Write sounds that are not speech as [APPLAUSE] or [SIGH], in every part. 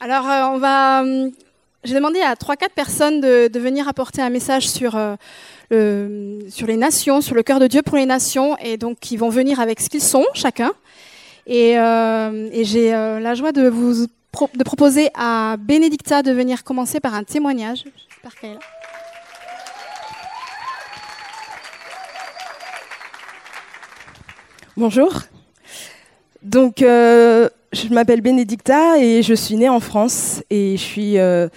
Alors, euh, on va. hum, J'ai demandé à 3-4 personnes de, venir apporter un message sur, euh, le- sur les nations, sur le cœur de Dieu pour les nations, et donc ils vont venir avec ce qu'ils sont, chacun. Et, euh, j'ai euh, la joie de vous pro- de proposer à Bénédicta de venir commencer par un témoignage. J'espère qu'elle. Bonjour. Donc, euh, je m'appelle Bénédicta et je suis née en France et je suis euh,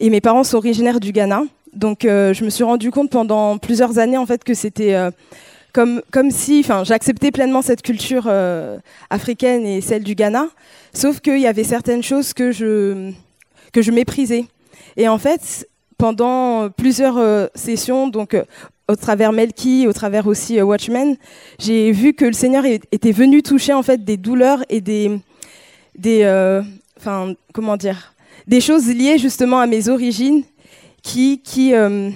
et mes parents sont originaires du Ghana. Donc, euh, je me suis rendu compte pendant plusieurs années en fait que c'était euh, comme comme si, enfin, j'acceptais pleinement cette culture africaine et celle du Ghana, sauf qu'il y avait certaines choses que je que je méprisais. Et en fait, pendant plusieurs sessions, donc au travers Melky, au travers aussi Watchmen, j'ai vu que le Seigneur était venu toucher en fait des douleurs et des, des, euh, enfin comment dire, des choses liées justement à mes origines, qui, qui, euh,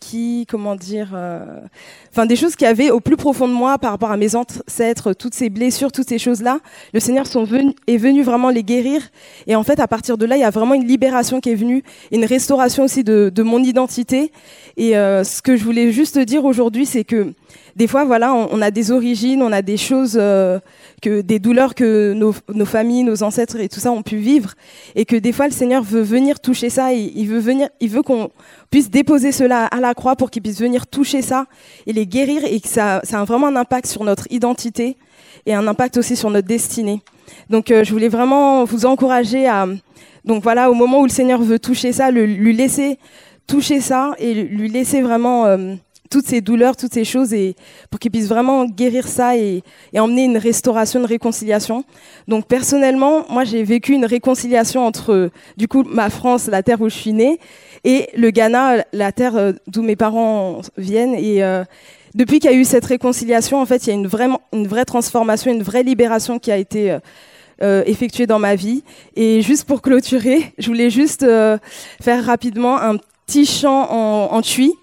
qui, comment dire, euh, enfin des choses qui avaient au plus profond de moi par rapport à mes ancêtres, toutes ces blessures, toutes ces choses-là. Le Seigneur est venu vraiment les guérir. Et en fait, à partir de là, il y a vraiment une libération qui est venue, une restauration aussi de, mon identité. Et euh, ce que je voulais juste dire aujourd'hui, c'est que des fois, voilà, on, a des origines, on a des choses, euh, que des douleurs que nos, familles, nos ancêtres et tout ça ont pu vivre, et que des fois, le Seigneur veut venir toucher ça. Il veut venir, il veut qu'on puisse déposer cela à la croix pour qu'il puisse venir toucher ça guérir, et que ça, a vraiment un impact sur notre identité et un impact aussi sur notre destinée. Donc, euh, je voulais vraiment vous encourager à, donc voilà, au moment où le Seigneur veut toucher ça, le- lui laisser toucher ça et lui laisser vraiment euh, toutes ces douleurs, toutes ces choses, et pour qu'il puisse vraiment guérir ça et, et emmener une restauration, une réconciliation. Donc personnellement, moi j'ai vécu une réconciliation entre du coup ma France, la terre où je suis née, et le Ghana, la terre euh, d'où mes parents viennent. Et euh, depuis qu'il y a eu cette réconciliation, en fait, il y a une, vraie transformation, une vraie libération qui a été euh, effectuée dans ma vie. Et juste pour clôturer, je voulais juste faire rapidement un petit chant en, en tui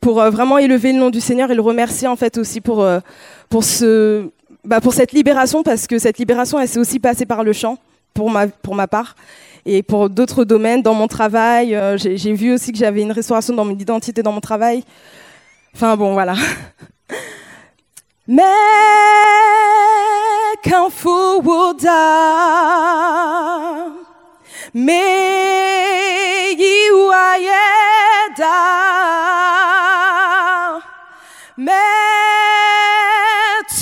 pour vraiment élever le nom du Seigneur et le remercier en fait aussi pour, bah, pour cette libération parce que cette libération elle s'est aussi passée par le chant pour ma, pour ma part et pour d'autres domaines dans mon travail euh, j'ai vu aussi que j'avais une restauration dans mon identité dans mon travail. Enfin bon voilà. [LAUGHS] Mais qu'un fou mais you mais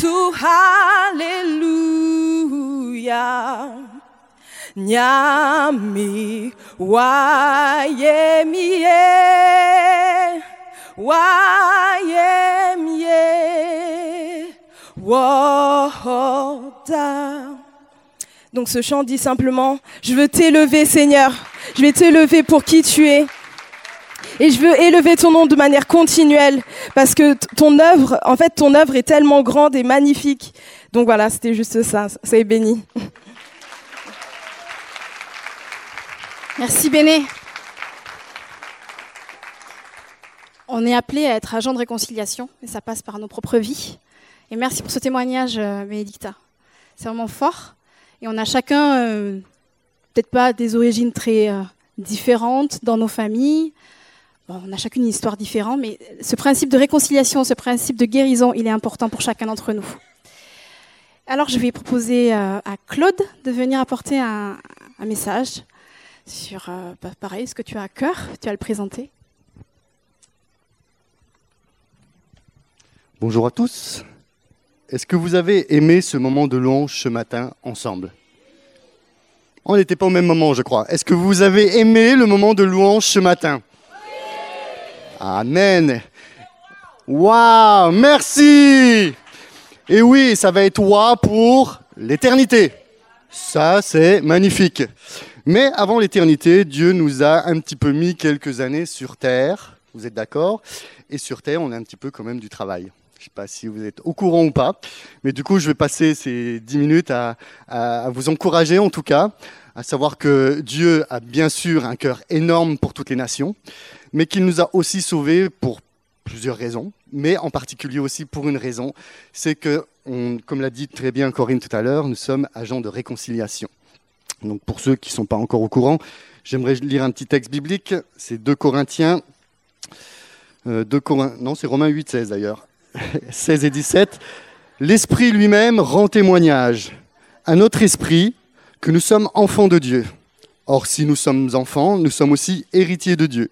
to hallelujah nyami wayemie wayemie woda donc ce chant dit simplement, je veux t'élever Seigneur, je vais t'élever pour qui tu es. Et je veux élever ton nom de manière continuelle parce que ton œuvre, en fait, ton œuvre est tellement grande et magnifique. Donc voilà, c'était juste ça. Soyez bénis. [LAUGHS] Merci Béné. On est appelé à être agent de réconciliation et ça passe par nos propres vies. Et merci pour ce témoignage, euh, Bénédicta. C'est vraiment fort. Et on a chacun, euh, peut-être pas des origines très euh, différentes dans nos familles. On a chacune une histoire différente, mais ce principe de réconciliation, ce principe de guérison, il est important pour chacun d'entre nous. Alors je vais proposer à Claude de venir apporter un message sur, euh, bah, pareil, ce que tu as à cœur, tu vas le présenter. Bonjour à tous. Est-ce que vous avez aimé ce moment de louange ce matin ensemble? On n'était pas au même moment, je crois. Est-ce que vous avez aimé le moment de louange ce matin? Amen. Waouh, merci. Et oui, ça va être waouh pour l'éternité. Ça, c'est magnifique. Mais avant l'éternité, Dieu nous a un petit peu mis quelques années sur terre. Vous êtes d'accord? Et sur terre, on a un petit peu quand même du travail. Je ne sais pas si vous êtes au courant ou pas. Mais du coup, je vais passer ces dix minutes à, vous encourager, en tout cas, à savoir que Dieu a bien sûr un cœur énorme pour toutes les nations, mais qu'il nous a aussi sauvés pour plusieurs raisons, mais en particulier aussi pour une raison, c'est que, comme l'a dit très bien Corinne tout à l'heure, nous sommes agents de réconciliation. Donc pour ceux qui ne sont pas encore au courant, j'aimerais lire un petit texte biblique. C'est 2 Corinthiens. Euh, non, c'est Romains 8, 16 d'ailleurs. [LAUGHS] 16 et 17. L'Esprit lui-même rend témoignage à notre esprit que nous sommes enfants de Dieu. Or, si nous sommes enfants, nous sommes aussi héritiers de Dieu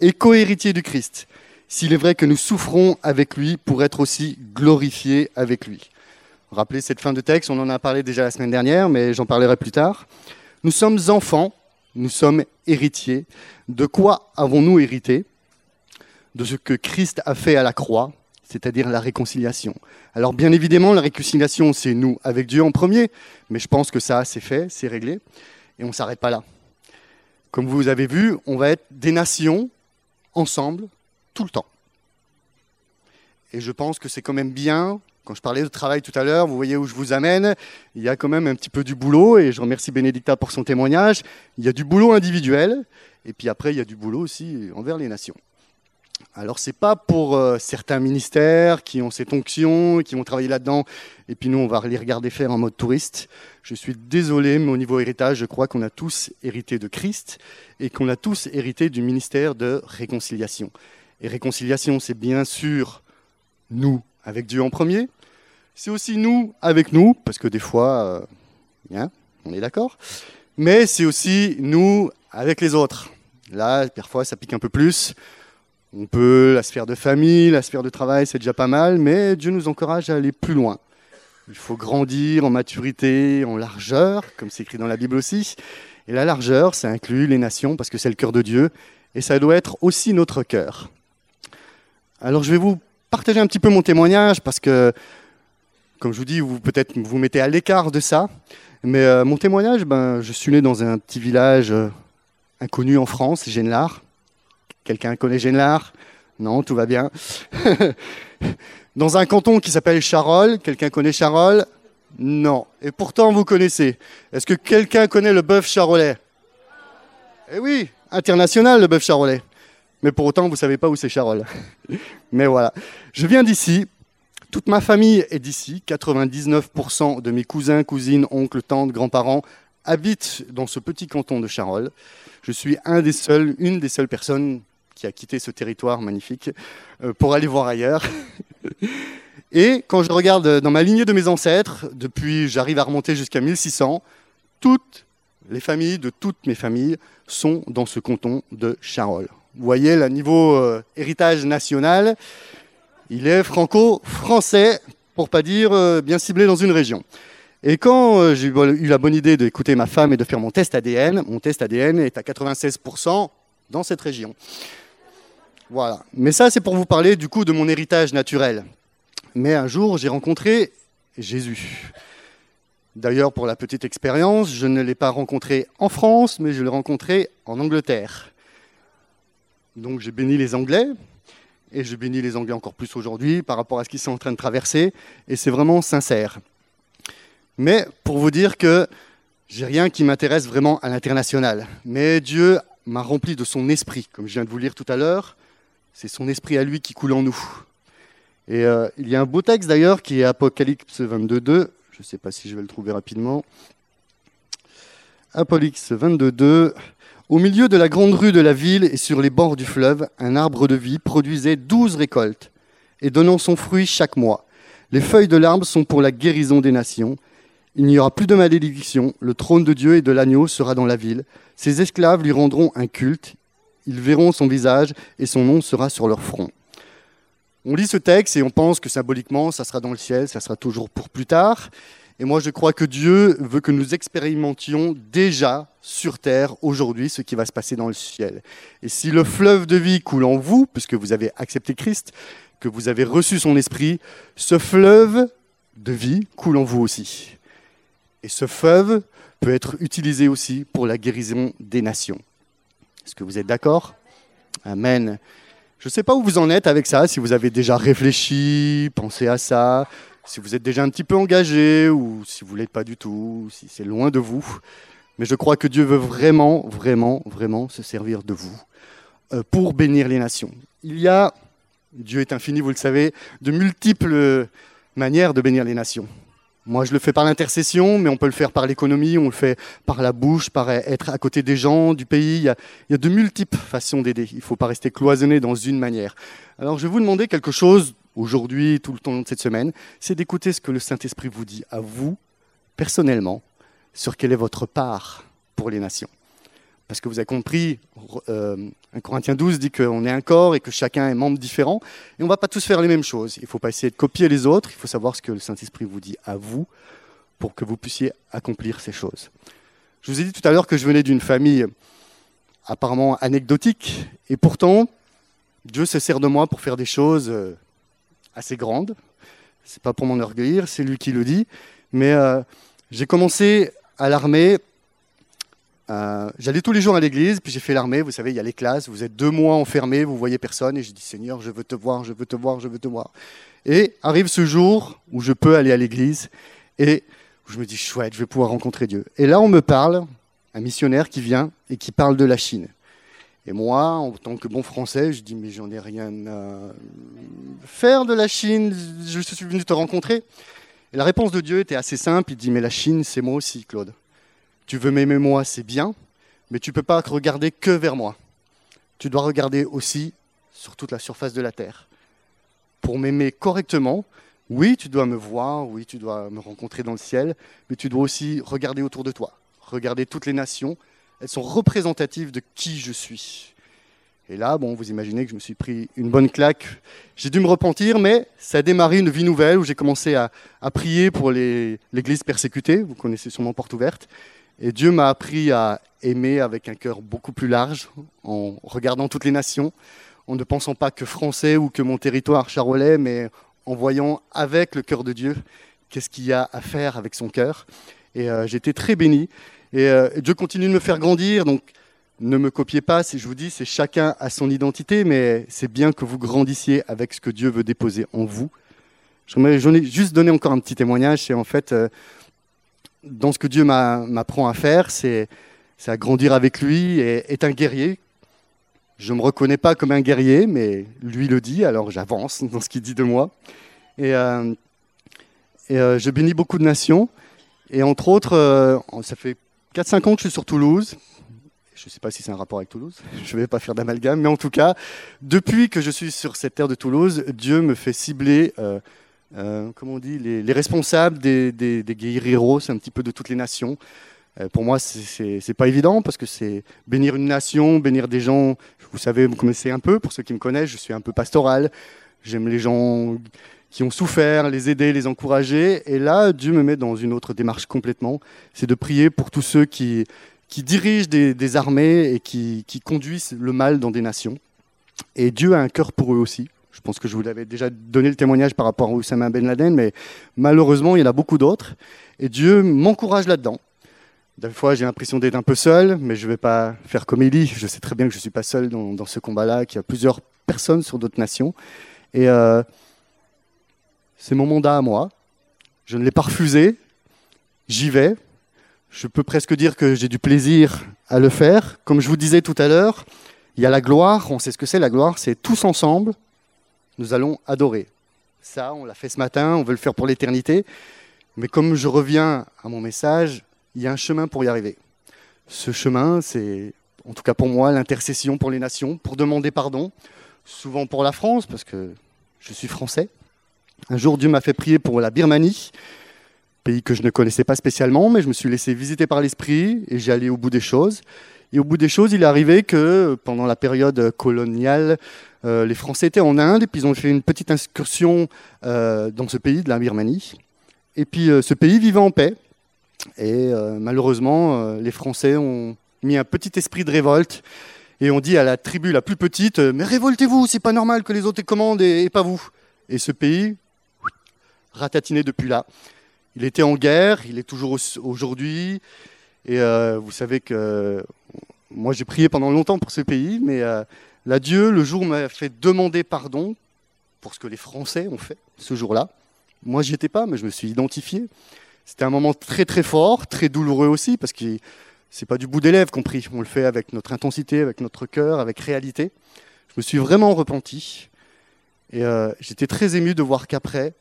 et co-héritiers du Christ, s'il est vrai que nous souffrons avec lui pour être aussi glorifiés avec lui. Rappelez cette fin de texte, on en a parlé déjà la semaine dernière, mais j'en parlerai plus tard. Nous sommes enfants, nous sommes héritiers. De quoi avons-nous hérité? De ce que Christ a fait à la croix, c'est-à-dire la réconciliation. Alors bien évidemment, la réconciliation, c'est nous avec Dieu en premier, mais je pense que ça, c'est fait, c'est réglé, et on ne s'arrête pas là. Comme vous avez vu, on va être des nations ensemble tout le temps. Et je pense que c'est quand même bien, quand je parlais de travail tout à l'heure, vous voyez où je vous amène, il y a quand même un petit peu du boulot, et je remercie Bénédicta pour son témoignage, il y a du boulot individuel, et puis après il y a du boulot aussi envers les nations. Alors c'est pas pour euh, certains ministères qui ont cette onction, qui vont travailler là-dedans, et puis nous on va les regarder faire en mode touriste. Je suis désolé, mais au niveau héritage, je crois qu'on a tous hérité de Christ et qu'on a tous hérité du ministère de réconciliation. Et réconciliation, c'est bien sûr nous avec Dieu en premier, c'est aussi nous avec nous, parce que des fois, euh, on est d'accord, mais c'est aussi nous avec les autres. Là, parfois, ça pique un peu plus. On peut, la sphère de famille, la sphère de travail, c'est déjà pas mal, mais Dieu nous encourage à aller plus loin. Il faut grandir en maturité, en largeur, comme c'est écrit dans la Bible aussi. Et la largeur, ça inclut les nations, parce que c'est le cœur de Dieu, et ça doit être aussi notre cœur. Alors je vais vous partager un petit peu mon témoignage, parce que, comme je vous dis, vous peut-être vous mettez à l'écart de ça. Mais euh, mon témoignage, ben, je suis né dans un petit village euh, inconnu en France, Genelard. Quelqu'un connaît Genlard? Non, tout va bien. [LAUGHS] Dans un canton qui s'appelle Charolles, quelqu'un connaît Charolles? Non. Et pourtant, vous connaissez. Est-ce que quelqu'un connaît le bœuf charolais? Eh oui, international le bœuf charolais. Mais pour autant, vous ne savez pas où c'est Charolles. [LAUGHS] Mais voilà. Je viens d'ici. Toute ma famille est d'ici. 99% de mes cousins, cousines, oncles, tantes, grands-parents habitent dans ce petit canton de Charolles. Je suis une des seules personnes qui a quitté ce territoire magnifique euh, pour aller voir ailleurs. [LAUGHS] Et quand je regarde dans ma lignée de mes ancêtres, depuis j'arrive à remonter jusqu'à 1600, toutes les familles de toutes mes familles sont dans ce canton de Charolles. Vous voyez, le niveau euh, héritage national, il est franco-français, pour pas dire euh, bien ciblé dans une région. Et quand j'ai eu la bonne idée d'écouter ma femme et de faire mon test ADN, mon test ADN est à 96% dans cette région. Voilà. Mais ça, c'est pour vous parler du coup de mon héritage naturel. Mais un jour, j'ai rencontré Jésus. D'ailleurs, pour la petite expérience, je ne l'ai pas rencontré en France, mais je l'ai rencontré en Angleterre. Donc j'ai béni les Anglais, et je bénis les Anglais encore plus aujourd'hui par rapport à ce qu'ils sont en train de traverser, et c'est vraiment sincère. Mais pour vous dire que j'ai rien qui m'intéresse vraiment à l'international, mais Dieu m'a rempli de son esprit, comme je viens de vous lire tout à l'heure, c'est son esprit à lui qui coule en nous. Et euh, il y a un beau texte d'ailleurs qui est Apocalypse 22.2. Je ne sais pas si je vais le trouver rapidement. Apocalypse 22.2. Au milieu de la grande rue de la ville et sur les bords du fleuve, un arbre de vie produisait douze récoltes et donnant son fruit chaque mois. Les feuilles de l'arbre sont pour la guérison des nations. Il n'y aura plus de malédiction. Le trône de Dieu et de l'agneau sera dans la ville. Ses esclaves lui rendront un culte. Ils verront son visage et son nom sera sur leur front. On lit ce texte et on pense que symboliquement, ça sera dans le ciel, ça sera toujours pour plus tard. Et moi, je crois que Dieu veut que nous expérimentions déjà sur terre aujourd'hui ce qui va se passer dans le ciel. Et si le fleuve de vie coule en vous, puisque vous avez accepté Christ, que vous avez reçu son esprit, ce fleuve de vie coule en vous aussi. Et ce fleuve peut être utilisé aussi pour la guérison des nations. Est-ce que vous êtes d'accord? Amen. Je ne sais pas où vous en êtes avec ça, si vous avez déjà réfléchi, pensé à ça, si vous êtes déjà un petit peu engagé ou si vous ne l'êtes pas du tout, si c'est loin de vous. Mais je crois que Dieu veut vraiment, vraiment, vraiment se servir de vous euh, pour bénir les nations. Il y a, Dieu est infini, vous le savez, de multiples manières de bénir les nations. Moi, je le fais par l'intercession, mais on peut le faire par l'économie, on le fait par la bouche, par être à côté des gens, du pays. Il y a, de multiples façons d'aider. Il ne faut pas rester cloisonné dans une manière. Alors, je vais vous demander quelque chose aujourd'hui, tout le temps de cette semaine, c'est d'écouter ce que le Saint-Esprit vous dit à vous, personnellement, sur quelle est votre part pour les nations. Parce que vous avez compris, euh, 1 Corinthiens 12 dit qu'on est un corps et que chacun est membre différent. Et on ne va pas tous faire les mêmes choses. Il ne faut pas essayer de copier les autres. Il faut savoir ce que le Saint-Esprit vous dit à vous pour que vous puissiez accomplir ces choses. Je vous ai dit tout à l'heure que je venais d'une famille apparemment anecdotique. Et pourtant, Dieu se sert de moi pour faire des choses euh, assez grandes. C'est pas pour m'enorgueillir, c'est lui qui le dit. Mais euh, j'ai commencé à l'armée euh, j'allais tous les jours à l'église, puis j'ai fait l'armée. Vous savez, il y a les classes. Vous êtes deux mois enfermés, vous voyez personne. Et j'ai dit, Seigneur, je veux te voir, je veux te voir, je veux te voir. Et arrive ce jour où je peux aller à l'église et je me dis, chouette, je vais pouvoir rencontrer Dieu. Et là, on me parle, un missionnaire qui vient et qui parle de la Chine. Et moi, en tant que bon français, je dis, mais j'en ai rien à faire de la Chine, je suis venu te rencontrer. Et la réponse de Dieu était assez simple. Il dit, mais la Chine, c'est moi aussi, Claude. Tu veux m'aimer moi, c'est bien, mais tu ne peux pas regarder que vers moi. Tu dois regarder aussi sur toute la surface de la terre. Pour m'aimer correctement, oui, tu dois me voir, oui, tu dois me rencontrer dans le ciel, mais tu dois aussi regarder autour de toi, regarder toutes les nations. Elles sont représentatives de qui je suis. Et là, bon, vous imaginez que je me suis pris une bonne claque. J'ai dû me repentir, mais ça a démarré une vie nouvelle où j'ai commencé à, prier pour l'Église persécutée. Vous connaissez sûrement Porte Ouverte. Et Dieu m'a appris à aimer avec un cœur beaucoup plus large, en regardant toutes les nations, en ne pensant pas que français ou que mon territoire charolais, mais en voyant avec le cœur de Dieu qu'est-ce qu'il y a à faire avec son cœur. Et euh, j'étais très béni. Et euh, Dieu continue de me faire grandir. Donc, ne me copiez pas, si je vous dis, c'est chacun à son identité, mais c'est bien que vous grandissiez avec ce que Dieu veut déposer en vous. J'aimerais juste donner encore un petit témoignage. C'est en fait, euh, dans ce que Dieu m'apprend à faire, c'est à grandir avec lui et être un guerrier. Je ne me reconnais pas comme un guerrier, mais lui le dit, alors j'avance [LAUGHS] dans ce qu'il dit de moi. Et, euh, euh, je bénis beaucoup de nations. Et entre autres, ça fait 4-5 ans que je suis sur Toulouse. Je ne sais pas si c'est un rapport avec Toulouse, [LAUGHS] je ne vais pas faire d'amalgame, mais en tout cas, depuis que je suis sur cette terre de Toulouse, Dieu me fait cibler euh, comment on dit, les, responsables des, des, c'est un petit peu de toutes les nations. Euh, pour moi, c'est pas évident parce que c'est bénir une nation, bénir des gens. Vous savez, vous connaissez un peu. Pour ceux qui me connaissent, je suis un peu pastoral. J'aime les gens qui ont souffert, les aider, les encourager. Et là, Dieu me met dans une autre démarche complètement. C'est de prier pour tous ceux qui, qui dirigent des, armées et qui, conduisent le mal dans des nations. Et Dieu a un cœur pour eux aussi. Je pense que je vous l'avais déjà donné le témoignage par rapport à Oussama Ben Laden, mais malheureusement, il y en a beaucoup d'autres. Et Dieu m'encourage là-dedans. Des fois, j'ai l'impression d'être un peu seul, mais je ne vais pas faire comme Élie. Je sais très bien que je ne suis pas seul dans, ce combat-là, qu'il y a plusieurs personnes sur d'autres nations. Et euh, c'est mon mandat à moi. Je ne l'ai pas refusé. J'y vais. Je peux presque dire que j'ai du plaisir à le faire. Comme je vous disais tout à l'heure, il y a la gloire. On sait ce que c'est la gloire. C'est tous ensemble nous allons adorer. Ça, on l'a fait ce matin, on veut le faire pour l'éternité. Mais comme je reviens à mon message, il y a un chemin pour y arriver. Ce chemin, c'est, en tout cas pour moi, l'intercession pour les nations, pour demander pardon, souvent pour la France, parce que je suis français. Un jour, Dieu m'a fait prier pour la Birmanie, pays que je ne connaissais pas spécialement, mais je me suis laissé visiter par l'Esprit et j'ai allé au bout des choses. Et au bout des choses, il est arrivé que pendant la période coloniale, euh, les Français étaient en Inde et puis ils ont fait une petite incursion euh, dans ce pays de la Birmanie. Et puis euh, ce pays vivait en paix. Et malheureusement, les Français ont mis un petit esprit de révolte et ont dit à la tribu la plus petite Mais révoltez-vous, c'est pas normal que les autres commandent et, et pas vous. Et ce pays, ratatiné depuis là. Il était en guerre, il est toujours aujourd'hui. Et vous savez que moi j'ai prié pendant longtemps pour ce pays, mais Là, Dieu, le jour, m'a fait demander pardon pour ce que les Français ont fait ce jour-là. Moi, j'y étais pas, mais je me suis identifié. C'était un moment très très fort, très douloureux aussi, parce que c'est pas du bout des lèvres qu'on prie. On le fait avec notre intensité, avec notre cœur, avec réalité. Je me suis vraiment repenti. Et euh, j'étais très ému de voir qu'après,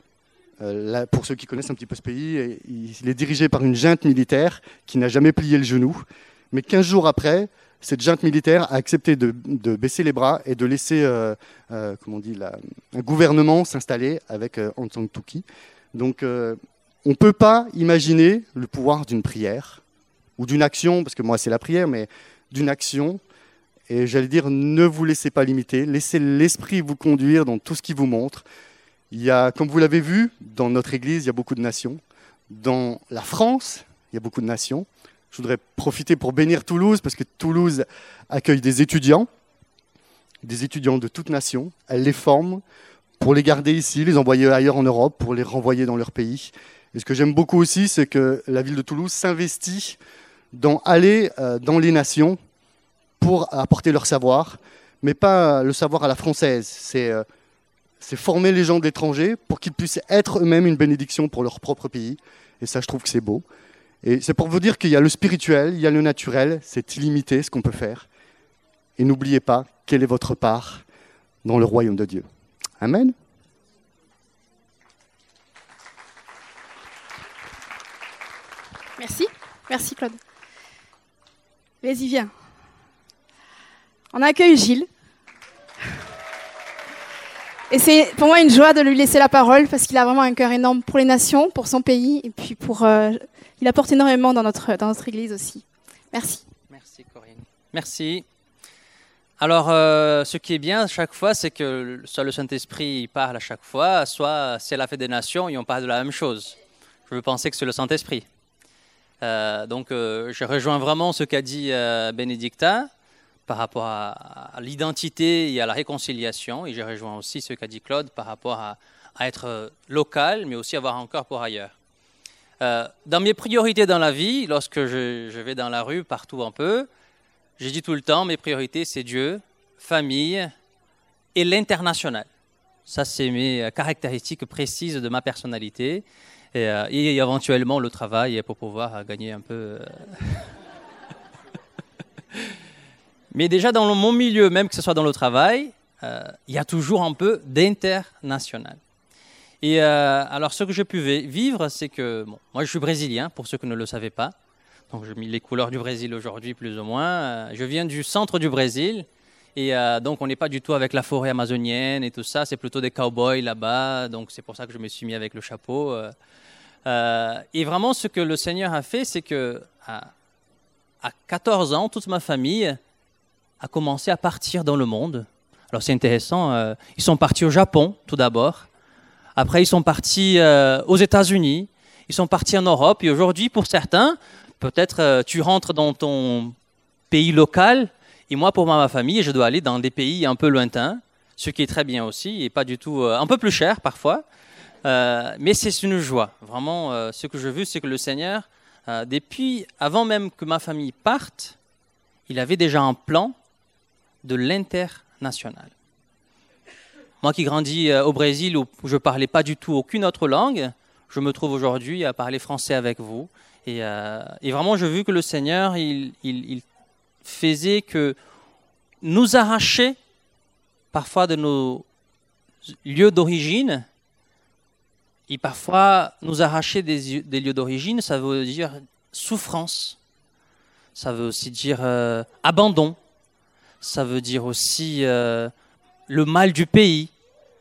Euh, pour ceux qui connaissent un petit peu ce pays, il est dirigé par une junte militaire qui n'a jamais plié le genou. Mais 15 jours après, cette junte militaire a accepté de, baisser les bras et de laisser euh, euh, comment on dit, un gouvernement s'installer avec Aung San Suu Kyi. Donc on ne peut pas imaginer le pouvoir d'une prière ou d'une action, parce que moi c'est la prière, mais d'une action. Et j'allais dire, ne vous laissez pas limiter, laissez l'esprit vous conduire dans tout ce qui vous montre. Il y a, comme vous l'avez vu, dans notre Église, il y a beaucoup de nations. Dans la France, il y a beaucoup de nations. Je voudrais profiter pour bénir Toulouse, parce que Toulouse accueille des étudiants, des étudiants de toutes nations. Elle les forme pour les garder ici, les envoyer ailleurs en Europe, pour les renvoyer dans leur pays. Et ce que j'aime beaucoup aussi, c'est que la ville de Toulouse s'investit dans aller euh, dans les nations pour apporter leur savoir, mais pas le savoir à la française. C'est euh, c'est former les gens de l'étranger pour qu'ils puissent être eux-mêmes une bénédiction pour leur propre pays. Et ça, je trouve que c'est beau. Et c'est pour vous dire qu'il y a le spirituel, il y a le naturel, c'est illimité ce qu'on peut faire. Et n'oubliez pas quelle est votre part dans le royaume de Dieu. Amen. Merci. Merci Claude. Vas-y, viens. On accueille Gilles. Et c'est pour moi une joie de lui laisser la parole parce qu'il a vraiment un cœur énorme pour les nations, pour son pays et puis pour. Euh, il apporte énormément dans notre, dans notre Église aussi. Merci. Merci Corinne. Merci. Alors, euh, ce qui est bien à chaque fois, c'est que soit le Saint-Esprit parle à chaque fois, soit c'est la fête des nations et on parle de la même chose. Je veux penser que c'est le Saint-Esprit. Euh, donc, je rejoins vraiment ce qu'a dit Bénédicta par rapport à, l'identité et à la réconciliation. Et je rejoins aussi ce qu'a dit Claude par rapport à, être local, mais aussi avoir un cœur pour ailleurs. Euh, dans mes priorités dans la vie, lorsque je, vais dans la rue, partout un peu, j'ai dit tout le temps, mes priorités, c'est Dieu, famille et l'international. Ça, c'est mes caractéristiques précises de ma personnalité. Et, euh, éventuellement le travail pour pouvoir gagner un peu. Euh, Mais déjà dans mon milieu, même que ce soit dans le travail, euh, il y a toujours un peu d'international. Et euh, alors ce que j'ai pu vivre, c'est que moi je suis brésilien, pour ceux qui ne le savaient pas. Donc j'ai mis les couleurs du Brésil aujourd'hui plus ou moins. Euh, je viens du centre du Brésil. Et donc on n'est pas du tout avec la forêt amazonienne et tout ça, c'est plutôt des cowboys là-bas. Donc c'est pour ça que je me suis mis avec le chapeau. et vraiment ce que le Seigneur a fait, c'est que à 14 ans, toute ma famille a commencé à partir dans le monde. Alors c'est intéressant, euh, ils sont partis au Japon tout d'abord, après ils sont partis euh, aux États-Unis, ils sont partis en Europe, et aujourd'hui pour certains, peut-être euh, tu rentres dans ton pays local, et moi pour ma famille, je dois aller dans des pays un peu lointains, ce qui est très bien aussi, et pas du tout, un peu plus cher parfois, mais c'est une joie. Vraiment, ce que je veux, c'est que le Seigneur, depuis, avant même que ma famille parte, il avait déjà un plan de l'international. Moi qui grandis euh, au Brésil où je ne parlais pas du tout aucune autre langue, je me trouve aujourd'hui à parler français avec vous. Et, euh, vraiment, j'ai vu que le Seigneur, il, faisait que nous arracher parfois de nos lieux d'origine, et parfois nous arracher des, lieux d'origine, ça veut dire souffrance, ça veut aussi dire euh, abandon, ça veut dire aussi euh, le mal du pays,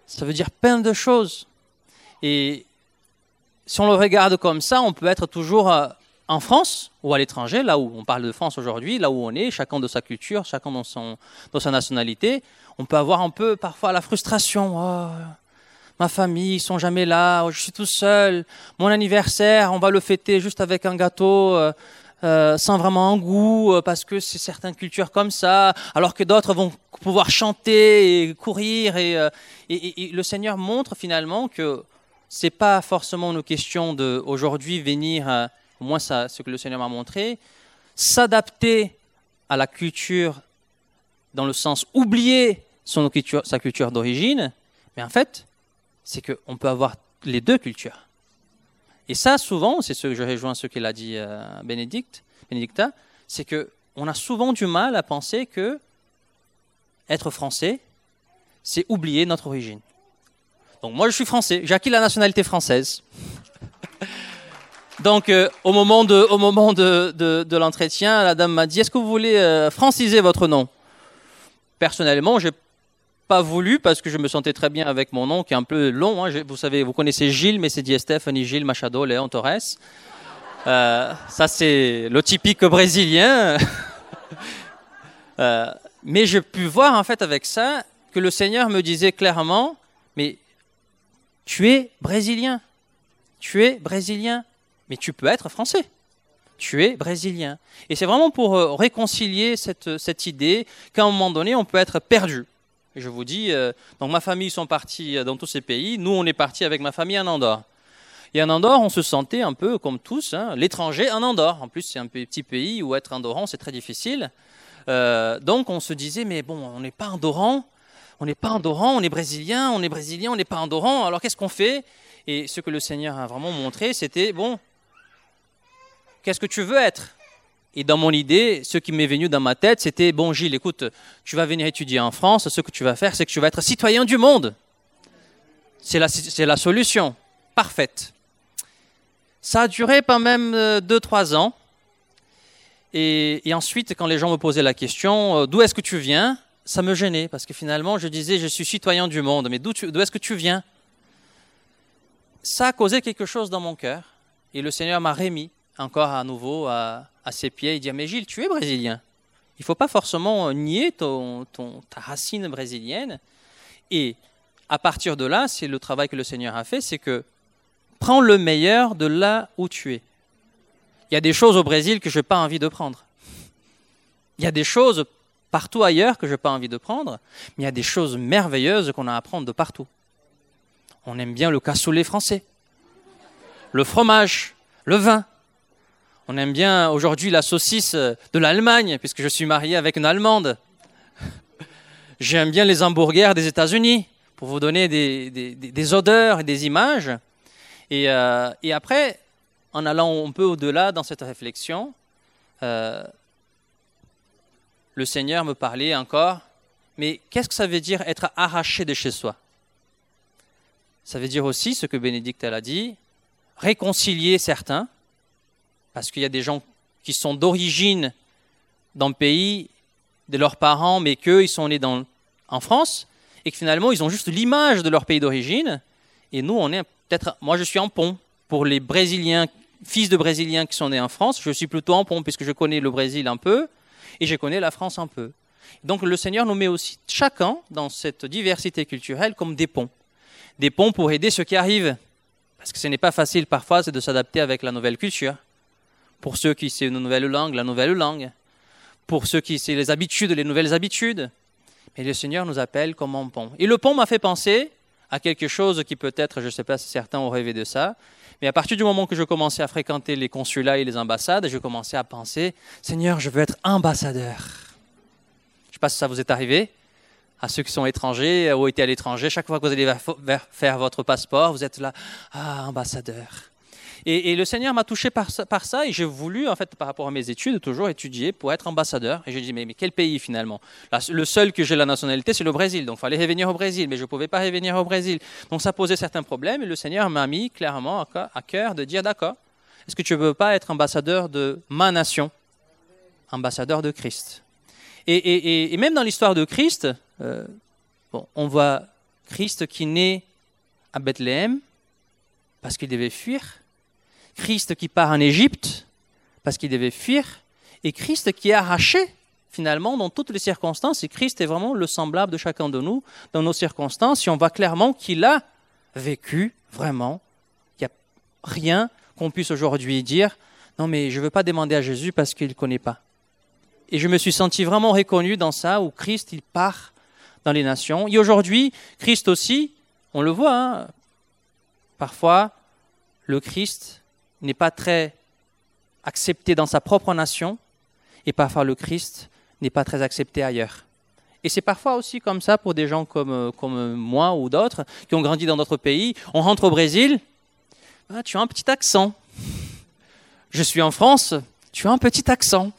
ça veut dire plein de choses. Et si on le regarde comme ça, on peut être toujours euh, en France ou à l'étranger, là où on parle de France aujourd'hui, là où on est, chacun de sa culture, chacun dans, son, dans sa nationalité. On peut avoir un peu parfois la frustration. Oh, ma famille, ils sont jamais là, oh, je suis tout seul. Mon anniversaire, on va le fêter juste avec un gâteau. Euh, sans vraiment un goût, euh, parce que c'est certaines cultures comme ça, alors que d'autres vont pouvoir chanter et courir. Et, euh, le Seigneur montre finalement que c'est pas forcément une question de aujourd'hui venir, au moins ça, ce que le Seigneur m'a montré, s'adapter à la culture dans le sens oublier son sa culture d'origine, mais en fait, c'est qu'on peut avoir les deux cultures. Et ça, souvent, c'est ce que je rejoins ce qu'il a dit euh, Bénédicta, c'est qu'on a souvent du mal à penser que être français, c'est oublier notre origine. Donc moi je suis français, j'ai acquis la nationalité française. [LAUGHS] Donc euh, au moment de, au moment de, de, l'entretien, la dame m'a dit Est-ce que vous voulez euh, franciser votre nom? Personnellement, j'ai pas voulu parce que je me sentais très bien avec mon nom qui est un peu long. Hein. Vous savez, vous connaissez Gilles, mais c'est dit Stéphanie Gilles Machado Léon Torres. Euh, ça, c'est le typique brésilien. [LAUGHS] euh, mais j'ai pu voir, en fait, avec ça, que le Seigneur me disait clairement, mais tu es brésilien. Tu es brésilien. Mais tu peux être français. Tu es brésilien. Et c'est vraiment pour euh, réconcilier cette, cette idée qu'à un moment donné, on peut être perdu. Je vous dis, euh, donc ma famille sont partis dans tous ces pays. Nous, on est partis avec ma famille en Andorre. Et en Andorre, on se sentait un peu comme tous, hein, l'étranger en Andorre. En plus, c'est un petit pays où être andorran, c'est très difficile. Euh, donc, on se disait, mais bon, on n'est pas andorran, on n'est pas andorran, on est brésilien, on est brésilien, on n'est pas andorran. Alors, qu'est-ce qu'on fait? Et ce que le Seigneur a vraiment montré, c'était, bon, qu'est-ce que tu veux être? Et dans mon idée, ce qui m'est venu dans ma tête, c'était, bon Gilles, écoute, tu vas venir étudier en France, ce que tu vas faire, c'est que tu vas être citoyen du monde. C'est la, solution parfaite. Ça a duré pas même 2-3 euh, ans. Et, ensuite, quand les gens me posaient la question, euh, d'où est-ce que tu viens Ça me gênait, parce que finalement, je disais, je suis citoyen du monde, mais d'où est-ce que tu viens? Ça a causé quelque chose dans mon cœur, et le Seigneur m'a remis encore à nouveau à, ses pieds et dire, mais Gilles, tu es brésilien. Il ne faut pas forcément nier ton, ta racine brésilienne. Et à partir de là, c'est le travail que le Seigneur a fait, c'est que prends le meilleur de là où tu es. Il y a des choses au Brésil que je n'ai pas envie de prendre. Il y a des choses partout ailleurs que je n'ai pas envie de prendre, mais il y a des choses merveilleuses qu'on a à apprendre de partout. On aime bien le cassoulet français, le fromage, le vin. On aime bien aujourd'hui la saucisse de l'Allemagne, puisque je suis marié avec une Allemande. [LAUGHS] J'aime bien les hamburgers des États-Unis, pour vous donner des, des odeurs et des images. Euh, et, après, en allant un peu au-delà dans cette réflexion, euh, le Seigneur me parlait encore, mais qu'est-ce que ça veut dire être arraché de chez soi? Ça veut dire aussi ce que Bénédicte a dit, réconcilier certains, parce qu'il y a des gens qui sont d'origine dans le pays de leurs parents, mais qu'eux, ils sont nés en France, et que finalement, ils ont juste l'image de leur pays d'origine, et nous, on est peut-être, moi je suis en pont. Pour les Brésiliens, fils de Brésiliens qui sont nés en France, je suis plutôt en pont puisque je connais le Brésil un peu et je connais la France un peu. Donc le Seigneur nous met aussi chacun dans cette diversité culturelle comme des ponts. Des ponts pour aider ceux qui arrivent. Parce que ce n'est pas facile parfois, c'est de s'adapter avec la nouvelle culture. Pour ceux qui c'est une nouvelle langue, la nouvelle langue. Pour ceux qui c'est les habitudes, les nouvelles habitudes. Mais le Seigneur nous appelle comme un pont. Et le pont m'a fait penser à quelque chose qui peut-être, je ne sais pas si certains ont rêvé de ça, mais à partir du moment que je commençais à fréquenter les consulats et les ambassades, je commençais à penser, Seigneur, je veux être ambassadeur. Je ne sais pas si ça vous est arrivé, à ceux qui sont étrangers ou été à l'étranger, chaque fois que vous allez faire votre passeport, vous êtes là, ah, ambassadeur. Et, le Seigneur m'a touché par ça, et j'ai voulu, en fait, par rapport à mes études, toujours étudier pour être ambassadeur. Et j'ai dit, mais, quel pays finalement? Le seul que j'ai la nationalité, c'est le Brésil. Donc il fallait revenir au Brésil, mais je ne pouvais pas revenir au Brésil. Donc ça posait certains problèmes, et le Seigneur m'a mis clairement à cœur de dire, d'accord, est-ce que tu ne veux pas être ambassadeur de ma nation? Ambassadeur de Christ. Et, même dans l'histoire de Christ, euh, bon, on voit Christ qui naît à Bethléem parce qu'il devait fuir Christ qui part en Égypte parce qu'il devait fuir, et Christ qui est arraché finalement dans toutes les circonstances. Et Christ est vraiment le semblable de chacun de nous dans nos circonstances. Et on voit clairement qu'il a vécu vraiment. Il n'y a rien qu'on puisse aujourd'hui dire, non mais je ne veux pas demander à Jésus parce qu'il ne connaît pas. Et je me suis senti vraiment reconnu dans ça, où Christ, il part dans les nations. Et aujourd'hui, Christ aussi, on le voit, hein, parfois, le Christ n'est pas très accepté dans sa propre nation et parfois le Christ n'est pas très accepté ailleurs. Et c'est parfois aussi comme ça pour des gens comme, euh, comme moi ou d'autres qui ont grandi dans d'autres pays. On rentre au Brésil, ah, tu as un petit accent. Je suis en France, tu as un petit accent.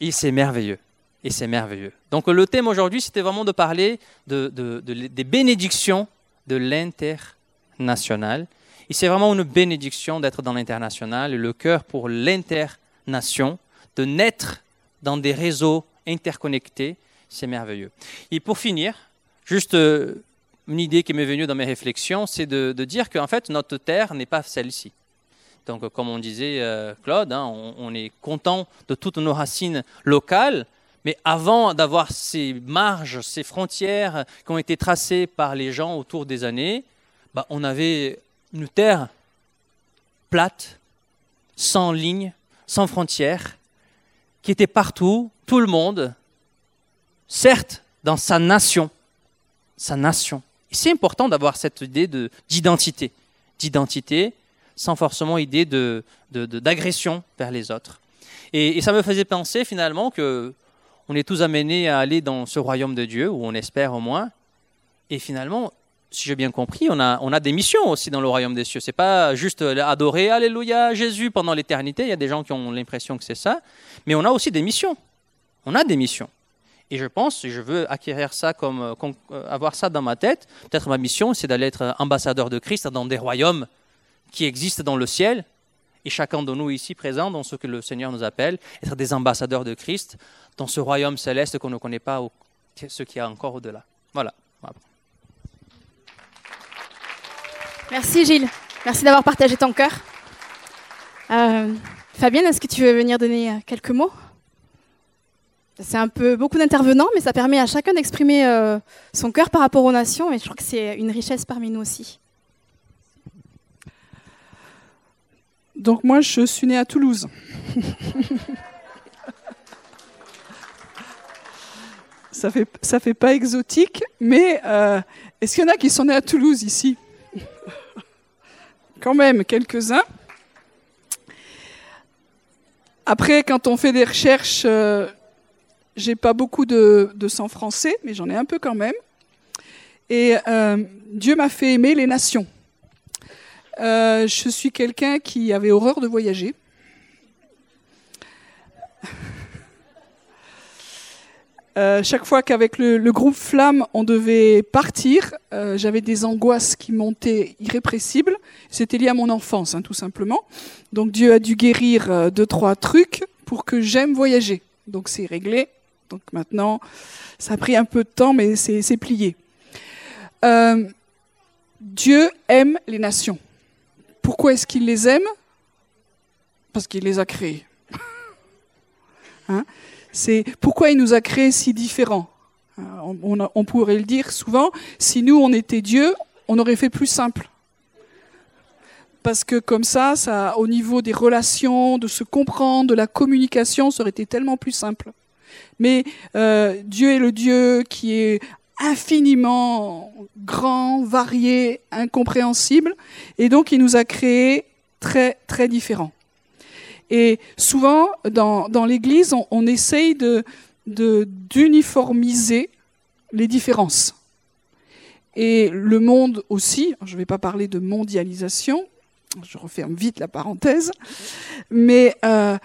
Et c'est merveilleux. Et c'est merveilleux. Donc le thème aujourd'hui, c'était vraiment de parler de, des bénédictions de l'international. Et c'est vraiment une bénédiction d'être dans l'international, le cœur pour l'internation, de naître dans des réseaux interconnectés, c'est merveilleux. Et pour finir, juste euh, une idée qui m'est venue dans mes réflexions, c'est de, dire qu'en fait, notre terre n'est pas celle-ci. Donc, comme on disait, euh, Claude, hein, on, est content de toutes nos racines locales, mais avant d'avoir ces marges, ces frontières qui ont été tracées par les gens autour des années, bah, on avait une terre plate, sans ligne, sans frontières, qui était partout, tout le monde, certes dans sa nation, sa nation. Et c'est important d'avoir cette idée d'identité, d'identité, sans forcément idée d'agression de, vers les autres. Et, et, ça me faisait penser finalement que on est tous amenés à aller dans ce royaume de Dieu, ou on espère au moins. Et finalement, si j'ai bien compris, on a, on a des missions aussi dans le royaume des cieux. C'est pas juste adorer Alléluia Jésus pendant l'éternité. Il y a des gens qui ont l'impression que c'est ça. Mais on a aussi des missions. On a des missions. Et je pense, je veux acquérir ça comme, euh, avoir ça dans ma tête. Peut-être ma mission, c'est d'aller être ambassadeur de Christ dans des royaumes qui existent dans le ciel. Et chacun de nous ici présents, dans ce que le Seigneur nous appelle, être des ambassadeurs de Christ dans ce royaume céleste qu'on ne connaît pas, ce qui est encore au-delà. Voilà. Merci Gilles. Merci d'avoir partagé ton cœur. Euh, Fabienne, est-ce que tu veux venir donner euh, quelques mots? C'est un peu beaucoup d'intervenants, mais ça permet à chacun d'exprimer euh, son cœur par rapport aux nations, et je crois que c'est une richesse parmi nous aussi. Donc moi, je suis née à Toulouse. [LAUGHS] ça fait ça fait pas exotique, mais est-ce qu'il y en a qui sont nés à Toulouse ici? Quand même quelques-uns. Après, quand on fait des recherches, euh, j'ai pas beaucoup de, sang français, mais j'en ai un peu quand même. Et euh, Dieu m'a fait aimer les nations. je suis quelqu'un qui avait horreur de voyager. Euh, chaque fois qu'avec le, groupe Flamme, on devait partir, euh, j'avais des angoisses qui montaient irrépressibles. C'était lié à mon enfance, hein, tout simplement. Donc Dieu a dû guérir euh, deux, trois trucs pour que j'aime voyager. Donc c'est réglé. Donc maintenant, ça a pris un peu de temps, mais c'est plié. Dieu aime les nations. Pourquoi est-ce qu'il les aime? Parce qu'il les a créées. [LAUGHS] hein? C'est pourquoi il nous a créés si différents. Euh, on, pourrait le dire souvent, si nous on était Dieu, on aurait fait plus simple. Parce que comme ça, au niveau des relations, de se comprendre, de la communication, ça aurait été tellement plus simple. Mais euh, Dieu est le Dieu qui est infiniment grand, varié, incompréhensible, et donc il nous a créés très très différents. Et souvent, dans, l'Église, on, essaye d'uniformiser les différences. Et le monde aussi, je ne vais pas parler de mondialisation, je referme vite la parenthèse, mais euh,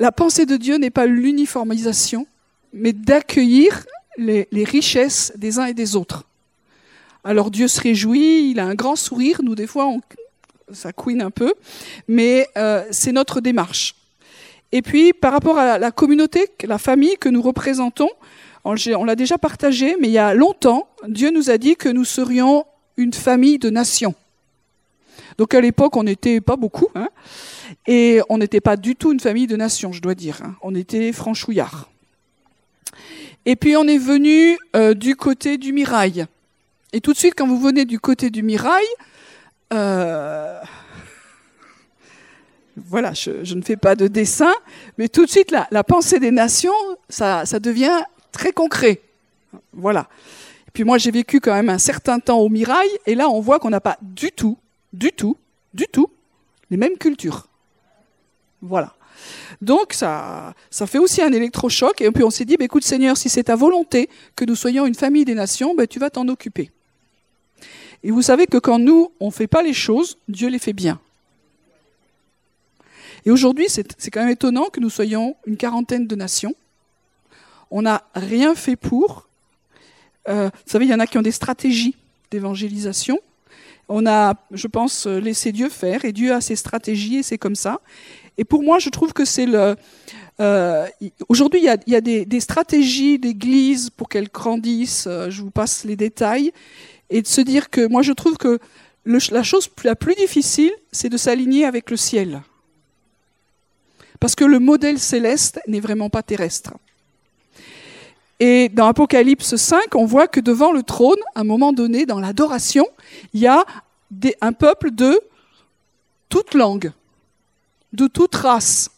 la pensée de Dieu n'est pas l'uniformisation, mais d'accueillir les, les, richesses des uns et des autres. Alors Dieu se réjouit, il a un grand sourire, nous des fois on, ça couine un peu, mais euh, c'est notre démarche. Et puis, par rapport à la communauté, la famille que nous représentons, on l'a déjà partagé, mais il y a longtemps, Dieu nous a dit que nous serions une famille de nations. Donc à l'époque, on n'était pas beaucoup, hein, et on n'était pas du tout une famille de nations, je dois dire. Hein. on était franchouillards. Et puis on est venu euh, du côté du Mirail. Et tout de suite, quand vous venez du côté du Mirail, euh, voilà, je, ne fais pas de dessin, mais tout de suite, la, pensée des nations, ça, devient très concret. Voilà. Et puis moi, j'ai vécu quand même un certain temps au Mirail, et là, on voit qu'on n'a pas du tout, du tout, du tout, les mêmes cultures. Voilà. Donc ça, ça fait aussi un électrochoc. Et puis on s'est dit, bah, écoute Seigneur, si c'est ta volonté que nous soyons une famille des nations, bah, tu vas t'en occuper. Et vous savez que quand nous, on ne fait pas les choses, Dieu les fait bien. Et aujourd'hui, c'est quand même étonnant que nous soyons une quarantaine de nations. On n'a rien fait pour. Euh, vous savez, il y en a qui ont des stratégies. d'évangélisation. On a, je pense, laissé Dieu faire et Dieu a ses stratégies et c'est comme ça. Et pour moi, je trouve que c'est le. Euh, Aujourd'hui, il y a, y a des, des, stratégies d'église pour qu'elles grandissent. Euh, je vous passe les détails. Et de se dire que moi, je trouve que la chose la plus difficile, c'est de s'aligner avec le ciel. Parce que le modèle céleste n'est vraiment pas terrestre. Et dans Apocalypse 5, on voit que devant le trône, à un moment donné, dans l'adoration, il y a un peuple de toute langue, de toute race,